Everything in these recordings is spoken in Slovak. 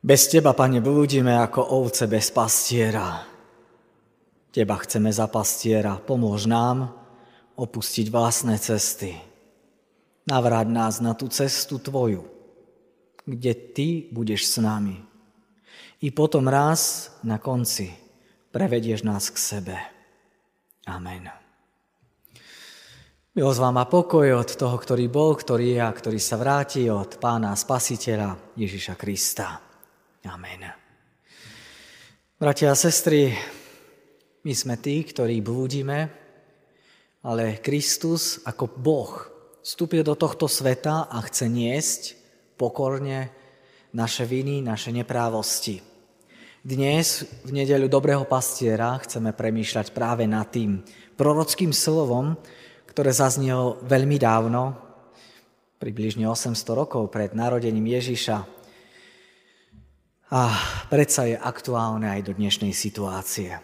Bez Teba, Pane, blúdime ako ovce bez pastiera. Teba chceme za pastiera. Pomôž nám opustiť vlastné cesty. Navráť nás na tú cestu Tvoju, kde Ty budeš s nami. I potom raz na konci prevedieš nás k sebe. Amen. Milosť vám a pokoj od toho, ktorý bol, ktorý je a ktorý sa vráti od Pána Spasiteľa Ježiša Krista. Amen. Bratia a sestry, my sme tí, ktorí blúdime, ale Kristus ako Boh vstúpil do tohto sveta a chce niesť pokorne naše viny, naše neprávosti. Dnes, v nedeľu Dobrého pastiera, chceme premýšľať práve nad tým prorockým slovom, ktoré zaznelo veľmi dávno, približne 800 rokov pred narodením Ježiša, a predsa je aktuálne aj do dnešnej situácie.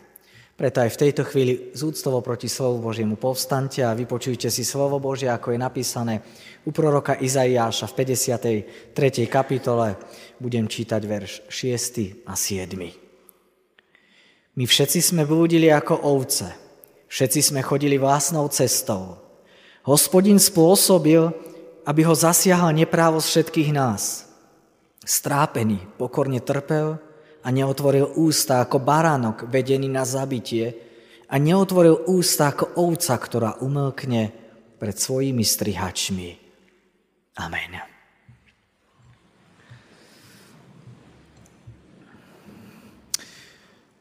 Preto aj v tejto chvíli z úctovo proti slovu Božiemu povstante a vypočujte si slovo Božie, ako je napísané u proroka Izaiáša v 53. kapitole. Budem čítať verš 6. a 7. My všetci sme blúdili ako ovce, všetci sme chodili vlastnou cestou. Hospodin spôsobil, aby ho zasiahla neprávosť všetkých nás – Strápený, pokorne trpel a neotvoril ústa ako baránok vedený na zabitie a neotvoril ústa ako ovca, ktorá umlkne pred svojimi strihačmi. Amen.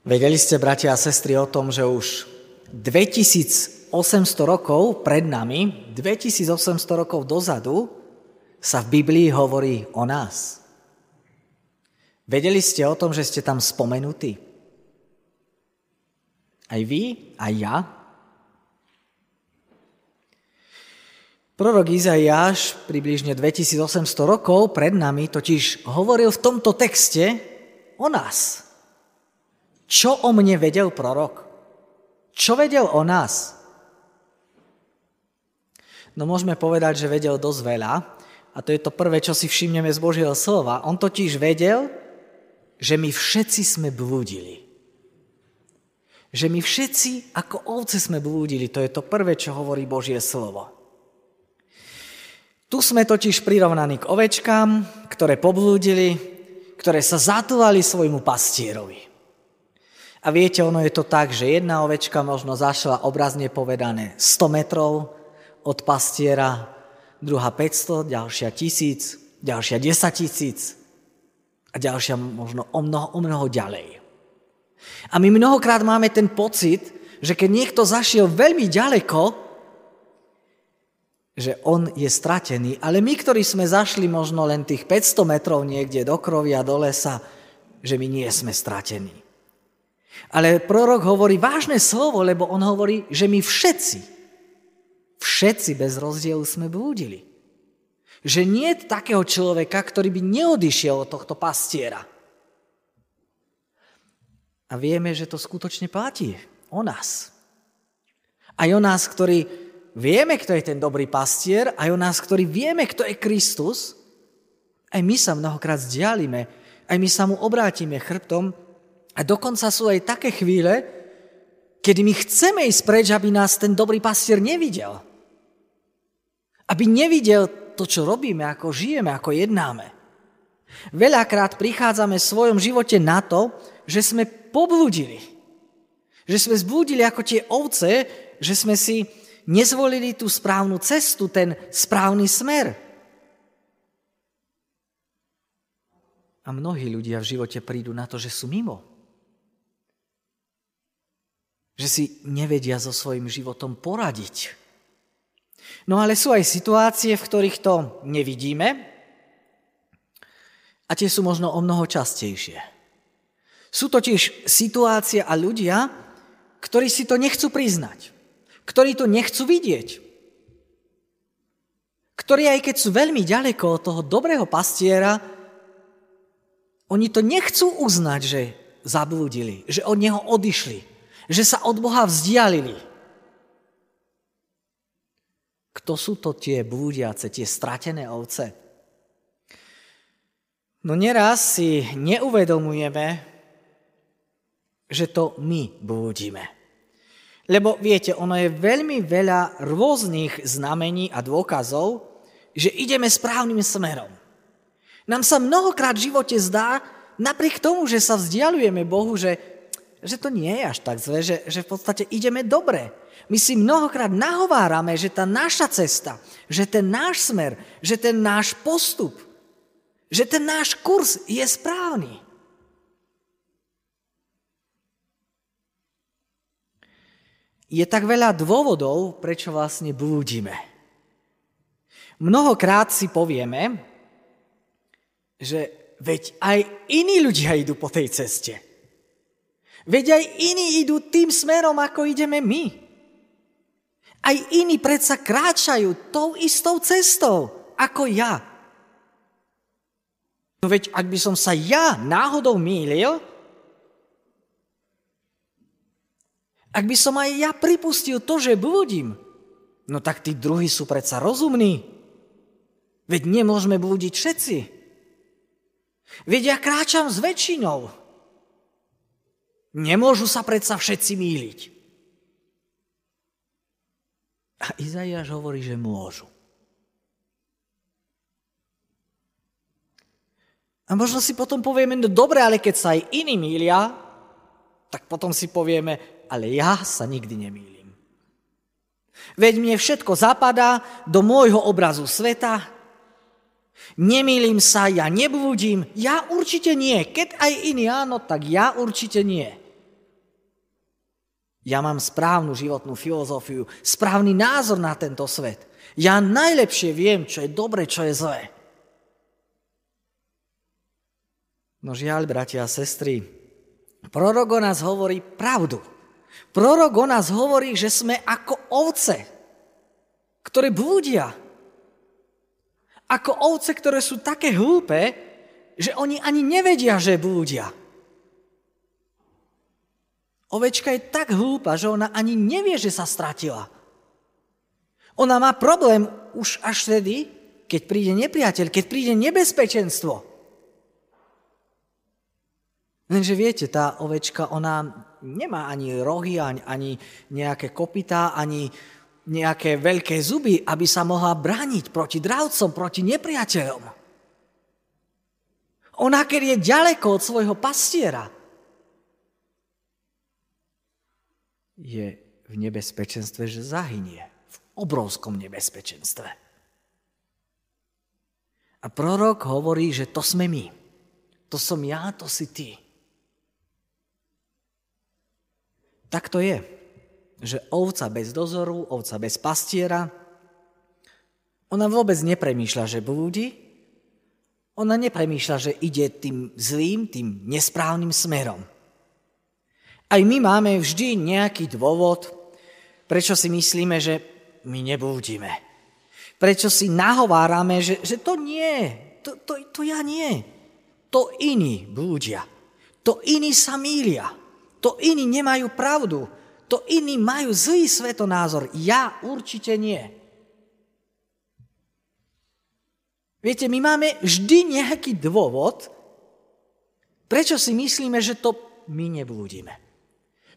Vedeli ste, bratia a sestry, o tom, že už 2800 rokov pred nami, 2800 rokov dozadu, sa v Biblii hovorí o nás. Vedeli ste o tom, že ste tam spomenutí? Aj vy, aj ja? Prorok Izaiáš približne 2800 rokov pred nami totiž hovoril v tomto texte o nás. Čo o mne vedel prorok? Čo vedel o nás? No môžeme povedať, že vedel dosť veľa a to je to prvé, čo si všimneme z Božieho slova. On totiž vedel, že my všetci sme blúdili. Že my všetci ako ovce sme blúdili. To je to prvé, čo hovorí Božie slovo. Tu sme totiž prirovnaní k ovečkám, ktoré poblúdili, ktoré sa zatúvali svojmu pastierovi. A viete, ono je to tak, že jedna ovečka možno zašla obrazne povedané 100 metrov od pastiera, druhá 500, ďalšia tisíc, ďalšia 10 tisíc a ďalšia možno o mnoho, o mnoho ďalej. A my mnohokrát máme ten pocit, že keď niekto zašiel veľmi ďaleko, že on je stratený. Ale my, ktorí sme zašli možno len tých 500 metrov niekde do krovia, do lesa, že my nie sme stratení. Ale prorok hovorí vážne slovo, lebo on hovorí, že my všetci, všetci bez rozdielu sme blúdili že nie je takého človeka, ktorý by neodišiel od tohto pastiera. A vieme, že to skutočne platí o nás. Aj o nás, ktorí vieme, kto je ten dobrý pastier, aj o nás, ktorí vieme, kto je Kristus, aj my sa mnohokrát vzdialíme, aj my sa mu obrátime chrbtom a dokonca sú aj také chvíle, kedy my chceme ísť preč, aby nás ten dobrý pastier nevidel. Aby nevidel to, čo robíme, ako žijeme, ako jednáme. Veľakrát prichádzame v svojom živote na to, že sme poblúdili. Že sme zblúdili ako tie ovce, že sme si nezvolili tú správnu cestu, ten správny smer. A mnohí ľudia v živote prídu na to, že sú mimo. Že si nevedia so svojím životom poradiť No ale sú aj situácie, v ktorých to nevidíme a tie sú možno o mnoho častejšie. Sú totiž situácie a ľudia, ktorí si to nechcú priznať, ktorí to nechcú vidieť, ktorí aj keď sú veľmi ďaleko od toho dobrého pastiera, oni to nechcú uznať, že zablúdili, že od neho odišli, že sa od Boha vzdialili. Kto sú to tie blúdiace, tie stratené ovce? No neraz si neuvedomujeme, že to my blúdime. Lebo viete, ono je veľmi veľa rôznych znamení a dôkazov, že ideme správnym smerom. Nám sa mnohokrát v živote zdá, napriek tomu, že sa vzdialujeme Bohu, že, že to nie je až tak zle, že, že v podstate ideme dobre. My si mnohokrát nahovárame, že tá naša cesta, že ten náš smer, že ten náš postup že ten náš kurz je správny. Je tak veľa dôvodov, prečo vlastne blúdime. Mnohokrát si povieme, že veď aj iní ľudia idú po tej ceste. Veď aj iní idú tým smerom, ako ideme my. Aj iní predsa kráčajú tou istou cestou, ako ja. No veď ak by som sa ja náhodou mýlil, ak by som aj ja pripustil to, že blúdim, no tak tí druhí sú predsa rozumní. Veď nemôžeme blúdiť všetci. Veď ja kráčam s väčšinou. Nemôžu sa predsa všetci míliť. A Izaiáš hovorí, že môžu. A možno si potom povieme, no dobre, ale keď sa aj iní mília, tak potom si povieme, ale ja sa nikdy nemýlim. Veď mne všetko zapadá do môjho obrazu sveta, nemýlim sa, ja neblúdim, ja určite nie. Keď aj iní áno, tak ja určite nie. Ja mám správnu životnú filozofiu, správny názor na tento svet. Ja najlepšie viem, čo je dobre, čo je zlé. No žiaľ, bratia a sestry, prorok o nás hovorí pravdu. Prorok o nás hovorí, že sme ako ovce, ktoré blúdia. Ako ovce, ktoré sú také hlúpe, že oni ani nevedia, že blúdia. Ovečka je tak hlúpa, že ona ani nevie, že sa stratila. Ona má problém už až vtedy, keď príde nepriateľ, keď príde nebezpečenstvo. Lenže viete, tá ovečka, ona nemá ani rohy, ani nejaké kopytá, ani nejaké veľké zuby, aby sa mohla brániť proti dravcom, proti nepriateľom. Ona, keď je ďaleko od svojho pastiera, je v nebezpečenstve, že zahynie. V obrovskom nebezpečenstve. A prorok hovorí, že to sme my. To som ja, to si ty. Tak to je, že ovca bez dozoru, ovca bez pastiera, ona vôbec nepremýšľa, že blúdi, ona nepremýšľa, že ide tým zlým, tým nesprávnym smerom. Aj my máme vždy nejaký dôvod, prečo si myslíme, že my neblúdime. Prečo si nahovárame, že, že to nie, to, to, to ja nie. To iní blúdia. To iní sa mília. To iní nemajú pravdu. To iní majú zlý svetonázor. Ja určite nie. Viete, my máme vždy nejaký dôvod, prečo si myslíme, že to my neblúdime.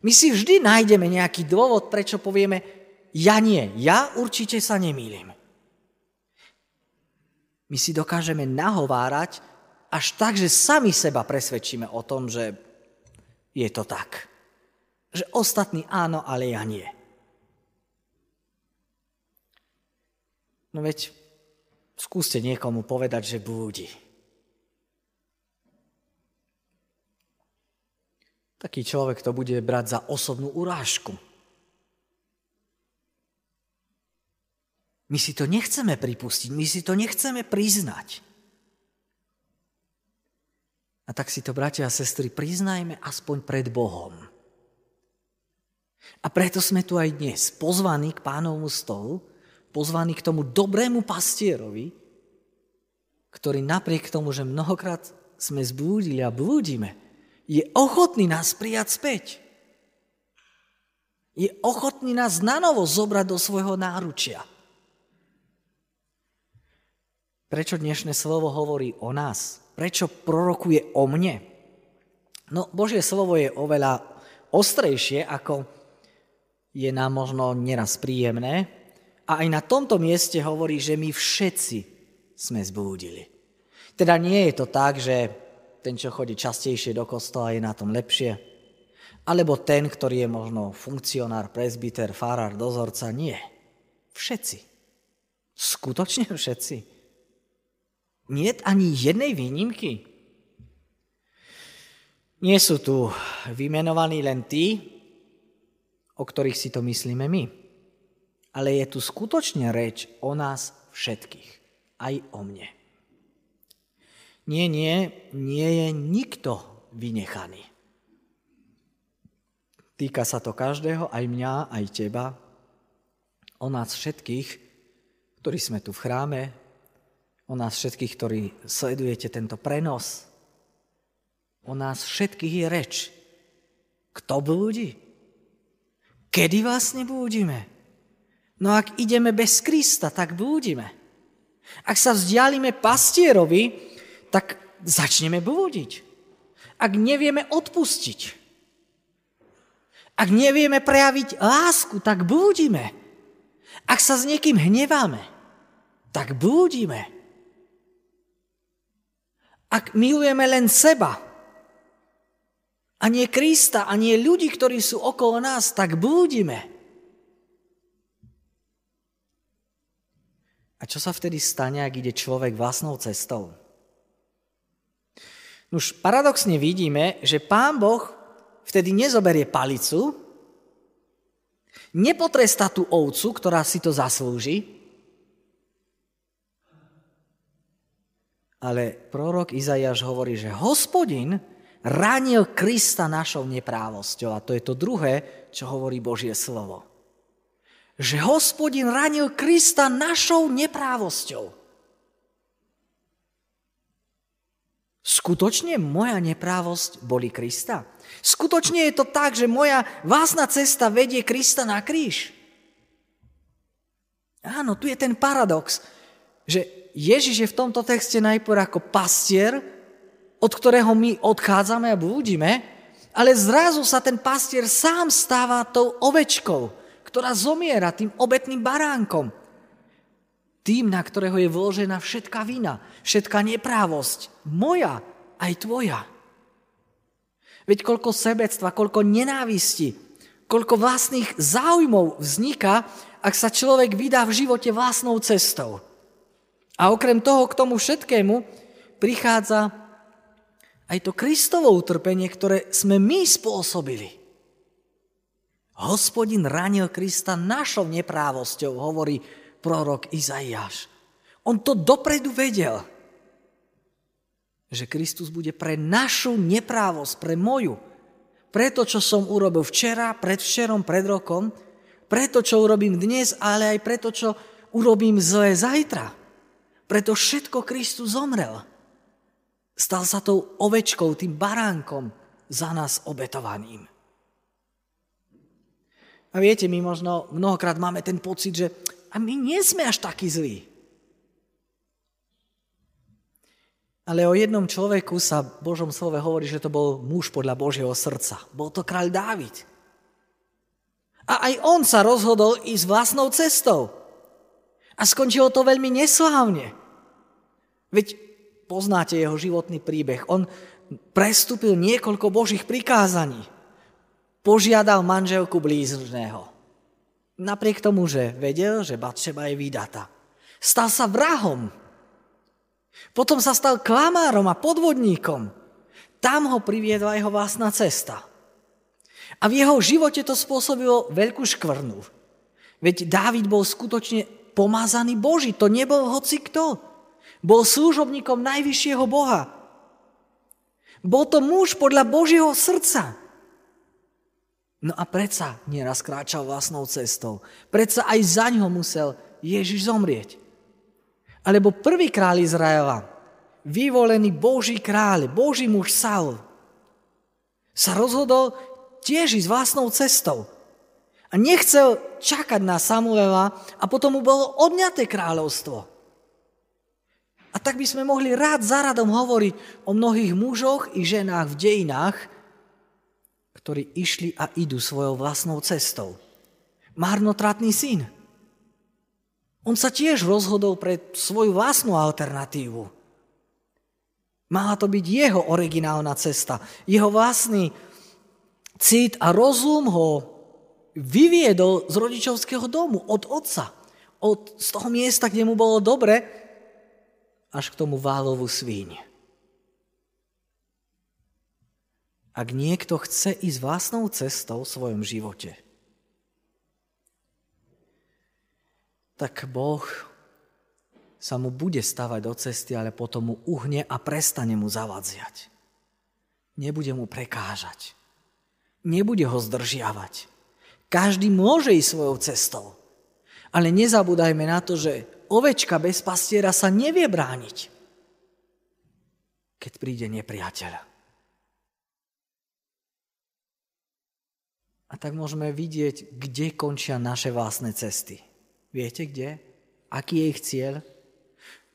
My si vždy nájdeme nejaký dôvod, prečo povieme, ja nie, ja určite sa nemýlim. My si dokážeme nahovárať až tak, že sami seba presvedčíme o tom, že je to tak. Že ostatní áno, ale ja nie. No veď skúste niekomu povedať, že blúdi. Taký človek to bude brať za osobnú urážku. My si to nechceme pripustiť, my si to nechceme priznať. A tak si to, bratia a sestry, priznajme aspoň pred Bohom. A preto sme tu aj dnes, pozvaní k pánovmu stolu, pozvaní k tomu dobrému pastierovi, ktorý napriek tomu, že mnohokrát sme zblúdili a blúdime, je ochotný nás prijať späť. Je ochotný nás nanovo zobrať do svojho náručia. Prečo dnešné slovo hovorí o nás? prečo prorokuje o mne? No, Božie slovo je oveľa ostrejšie, ako je nám možno neraz príjemné. A aj na tomto mieste hovorí, že my všetci sme zbúdili. Teda nie je to tak, že ten, čo chodí častejšie do kostola, je na tom lepšie. Alebo ten, ktorý je možno funkcionár, prezbiter, farár, dozorca. Nie. Všetci. Skutočne všetci. Nie ani jednej výnimky. Nie sú tu vymenovaní len tí, o ktorých si to myslíme my. Ale je tu skutočne reč o nás všetkých. Aj o mne. Nie, nie, nie je nikto vynechaný. Týka sa to každého, aj mňa, aj teba, o nás všetkých, ktorí sme tu v chráme, o nás všetkých, ktorí sledujete tento prenos O nás všetkých je reč. Kto blúdi? Kedy vás nebúdime? No ak ideme bez Krista, tak blúdime. Ak sa vzdialíme pastierovi, tak začneme blúdiť. Ak nevieme odpustiť, ak nevieme prejaviť lásku, tak blúdime. Ak sa s niekým hneváme, tak blúdime. Ak milujeme len seba, a nie Krista, a nie ľudí, ktorí sú okolo nás, tak blúdime. A čo sa vtedy stane, ak ide človek vlastnou cestou? Už paradoxne vidíme, že pán Boh vtedy nezoberie palicu, nepotrestá tú ovcu, ktorá si to zaslúži, ale prorok Izajáš hovorí, že hospodin ranil Krista našou neprávosťou. A to je to druhé, čo hovorí Božie slovo. Že hospodin ranil Krista našou neprávosťou. Skutočne moja neprávosť boli Krista? Skutočne je to tak, že moja vásna cesta vedie Krista na kríž? Áno, tu je ten paradox, že Ježiš je v tomto texte najprv ako pastier, od ktorého my odchádzame a blúdime, ale zrazu sa ten pastier sám stáva tou ovečkou, ktorá zomiera tým obetným baránkom. Tým, na ktorého je vložená všetká vina, všetká neprávosť. Moja, aj tvoja. Veď koľko sebectva, koľko nenávisti, koľko vlastných záujmov vzniká, ak sa človek vydá v živote vlastnou cestou. A okrem toho k tomu všetkému prichádza aj to Kristovo utrpenie, ktoré sme my spôsobili. Hospodin ranil Krista našou neprávosťou, hovorí prorok Izaiáš. On to dopredu vedel, že Kristus bude pre našu neprávosť, pre moju, pre to, čo som urobil včera, predvčerom, pred rokom, pre to, čo urobím dnes, ale aj pre to, čo urobím zle zajtra. Preto všetko Kristus zomrel. Stal sa tou ovečkou, tým baránkom za nás obetovaným. A viete, my možno mnohokrát máme ten pocit, že a my nie sme až takí zlí. Ale o jednom človeku sa v Božom slove hovorí, že to bol muž podľa Božieho srdca. Bol to kráľ Dávid. A aj on sa rozhodol ísť vlastnou cestou. A skončilo to veľmi neslávne. Veď poznáte jeho životný príbeh. On prestúpil niekoľko božích prikázaní. Požiadal manželku blízneho. Napriek tomu, že vedel, že Batšeba je vydata. Stal sa vrahom. Potom sa stal klamárom a podvodníkom. Tam ho priviedla jeho vlastná cesta. A v jeho živote to spôsobilo veľkú škvrnu. Veď Dávid bol skutočne pomázaný Boží, to nebol hoci kto. Bol služobníkom najvyššieho Boha. Bol to muž podľa Božieho srdca. No a predsa nieraz kráčal vlastnou cestou. Predsa aj za ňo musel Ježiš zomrieť. Alebo prvý kráľ Izraela, vyvolený Boží kráľ, Boží muž Saul, sa rozhodol tiež ísť vlastnou cestou. A nechcel čakať na Samuela a potom mu bolo odňaté kráľovstvo. A tak by sme mohli rád za radom hovoriť o mnohých mužoch i ženách v dejinách, ktorí išli a idú svojou vlastnou cestou. Marnotratný syn. On sa tiež rozhodol pre svoju vlastnú alternatívu. Mala to byť jeho originálna cesta. Jeho vlastný cit a rozum ho vyviedol z rodičovského domu, od otca. Od, z toho miesta, kde mu bolo dobre, až k tomu válovu svíň. Ak niekto chce ísť vlastnou cestou v svojom živote, tak Boh sa mu bude stavať do cesty, ale potom mu uhne a prestane mu zavadziať. Nebude mu prekážať. Nebude ho zdržiavať. Každý môže ísť svojou cestou. Ale nezabúdajme na to, že ovečka bez pastiera sa nevie brániť, keď príde nepriateľ. A tak môžeme vidieť, kde končia naše vlastné cesty. Viete kde? Aký je ich cieľ?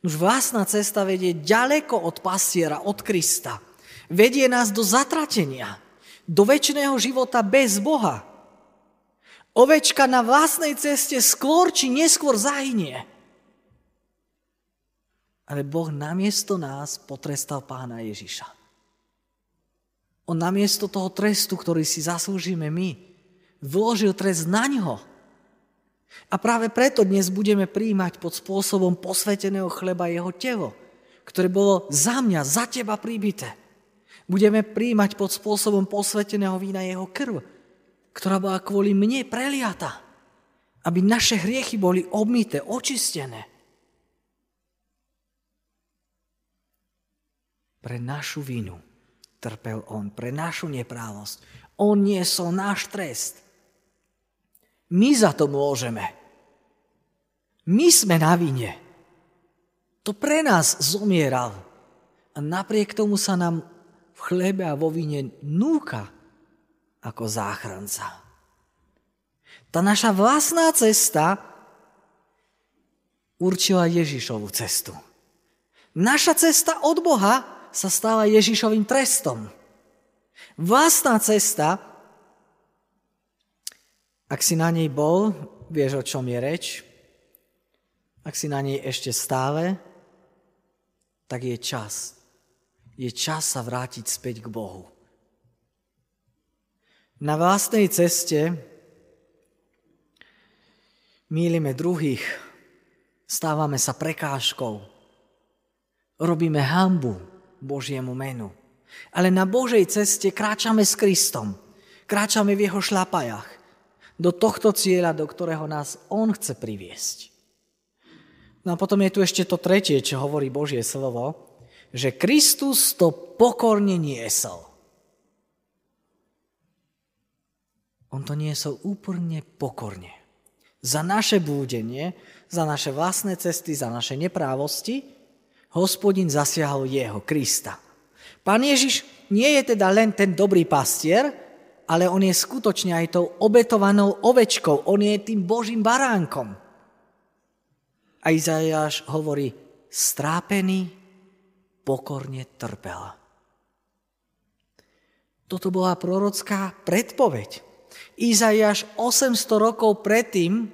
Už vlastná cesta vedie ďaleko od pastiera, od Krista. Vedie nás do zatratenia, do väčšného života bez Boha. Ovečka na vlastnej ceste skôr či neskôr zahynie. Ale Boh namiesto nás potrestal pána Ježiša. On namiesto toho trestu, ktorý si zaslúžime my, vložil trest na ňo a práve preto dnes budeme príjmať pod spôsobom posveteného chleba jeho telo, ktoré bolo za mňa, za teba príbité. Budeme príjmať pod spôsobom posveteného vína jeho krv, ktorá bola kvôli mne preliata, aby naše hriechy boli obmité, očistené. Pre našu vinu trpel on, pre našu neprávosť. On niesol náš trest. My za to môžeme. My sme na vine. To pre nás zomieral. A napriek tomu sa nám v chlebe a vo vine núka ako záchranca. Tá naša vlastná cesta určila Ježišovu cestu. Naša cesta od Boha sa stala Ježišovým trestom. Vlastná cesta ak si na nej bol, vieš, o čom je reč. Ak si na nej ešte stále, tak je čas. Je čas sa vrátiť späť k Bohu. Na vlastnej ceste mýlime druhých, stávame sa prekážkou, robíme hambu Božiemu menu. Ale na Božej ceste kráčame s Kristom, kráčame v jeho šlapajach do tohto cieľa, do ktorého nás On chce priviesť. No a potom je tu ešte to tretie, čo hovorí Božie slovo, že Kristus to pokorne niesol. On to niesol úplne pokorne. Za naše búdenie, za naše vlastné cesty, za naše neprávosti, hospodin zasiahol jeho, Krista. Pán Ježiš nie je teda len ten dobrý pastier, ale on je skutočne aj tou obetovanou ovečkou. On je tým Božím baránkom. A Izajáš hovorí, strápený, pokorne trpel. Toto bola prorocká predpoveď. Izajáš 800 rokov predtým,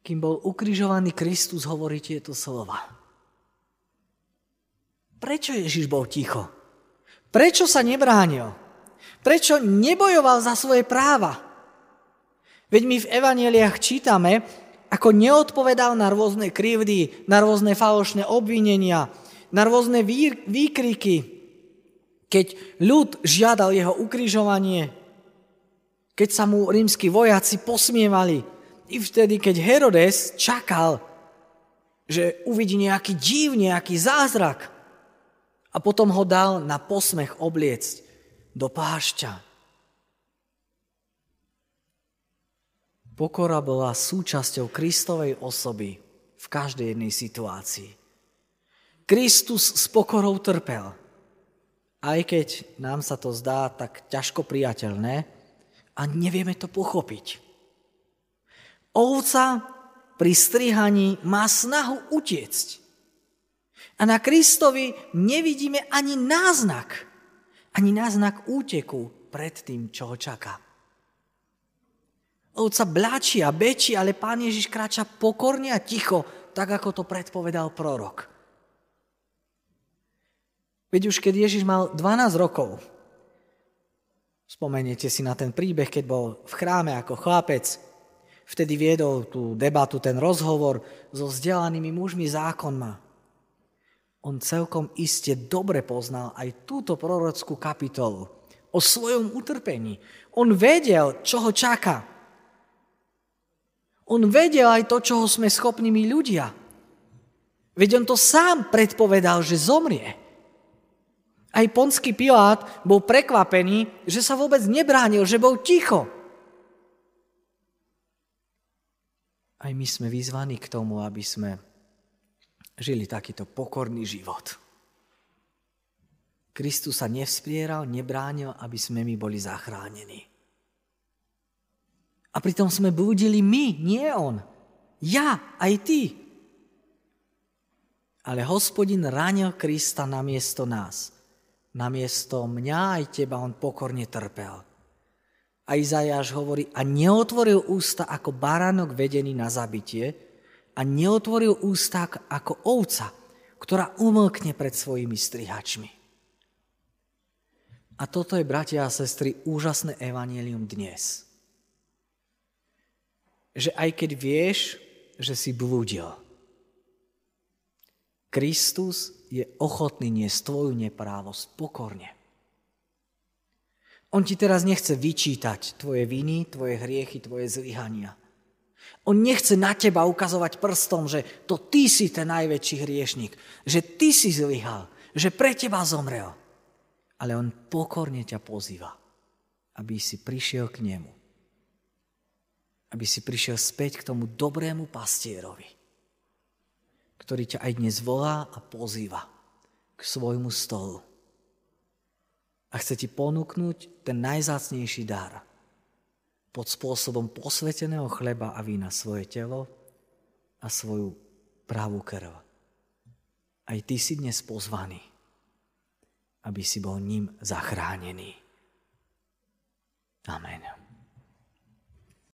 kým bol ukrižovaný Kristus, hovorí tieto slova. Prečo Ježiš bol ticho? Prečo sa nebránil? Prečo nebojoval za svoje práva? Veď my v evaneliách čítame, ako neodpovedal na rôzne krivdy, na rôzne falošné obvinenia, na rôzne výkriky, keď ľud žiadal jeho ukrižovanie, keď sa mu rímsky vojaci posmievali, i vtedy, keď Herodes čakal, že uvidí nejaký div, nejaký zázrak a potom ho dal na posmech obliecť do pášťa. Pokora bola súčasťou Kristovej osoby v každej jednej situácii. Kristus s pokorou trpel. Aj keď nám sa to zdá tak ťažko priateľné a nevieme to pochopiť. Ovca pri strihaní má snahu utiecť. A na Kristovi nevidíme ani náznak, ani náznak úteku pred tým, čo ho čaká. Ovca bláči a bečí, ale pán Ježiš kráča pokorne a ticho, tak ako to predpovedal prorok. Veď už keď Ježiš mal 12 rokov, spomeniete si na ten príbeh, keď bol v chráme ako chlapec, vtedy viedol tú debatu, ten rozhovor so vzdelanými mužmi zákonma. On celkom iste dobre poznal aj túto prorockú kapitolu o svojom utrpení. On vedel, čo ho čaká. On vedel aj to, čoho sme schopní my ľudia. Veď on to sám predpovedal, že zomrie. Aj ponský Pilát bol prekvapený, že sa vôbec nebránil, že bol ticho. Aj my sme vyzvaní k tomu, aby sme žili takýto pokorný život. Kristus sa nevspieral, nebránil, aby sme my boli zachránení. A pritom sme blúdili my, nie on. Ja, aj ty. Ale hospodin ranil Krista namiesto nás. Namiesto mňa aj teba on pokorne trpel. A Izajáš hovorí, a neotvoril ústa ako baránok vedený na zabitie, a neotvoril ústa ako ovca, ktorá umlkne pred svojimi strihačmi. A toto je, bratia a sestry, úžasné evanelium dnes. Že aj keď vieš, že si blúdil, Kristus je ochotný niesť tvoju neprávosť pokorne. On ti teraz nechce vyčítať tvoje viny, tvoje hriechy, tvoje zlyhania. On nechce na teba ukazovať prstom, že to ty si ten najväčší hriešnik, že ty si zlyhal, že pre teba zomrel. Ale on pokorne ťa pozýva, aby si prišiel k nemu. Aby si prišiel späť k tomu dobrému pastierovi ktorý ťa aj dnes volá a pozýva k svojmu stolu. A chce ti ponúknuť ten najzácnejší dar pod spôsobom posveteného chleba a vína svoje telo a svoju pravú krv. Aj ty si dnes pozvaný, aby si bol ním zachránený. Amen.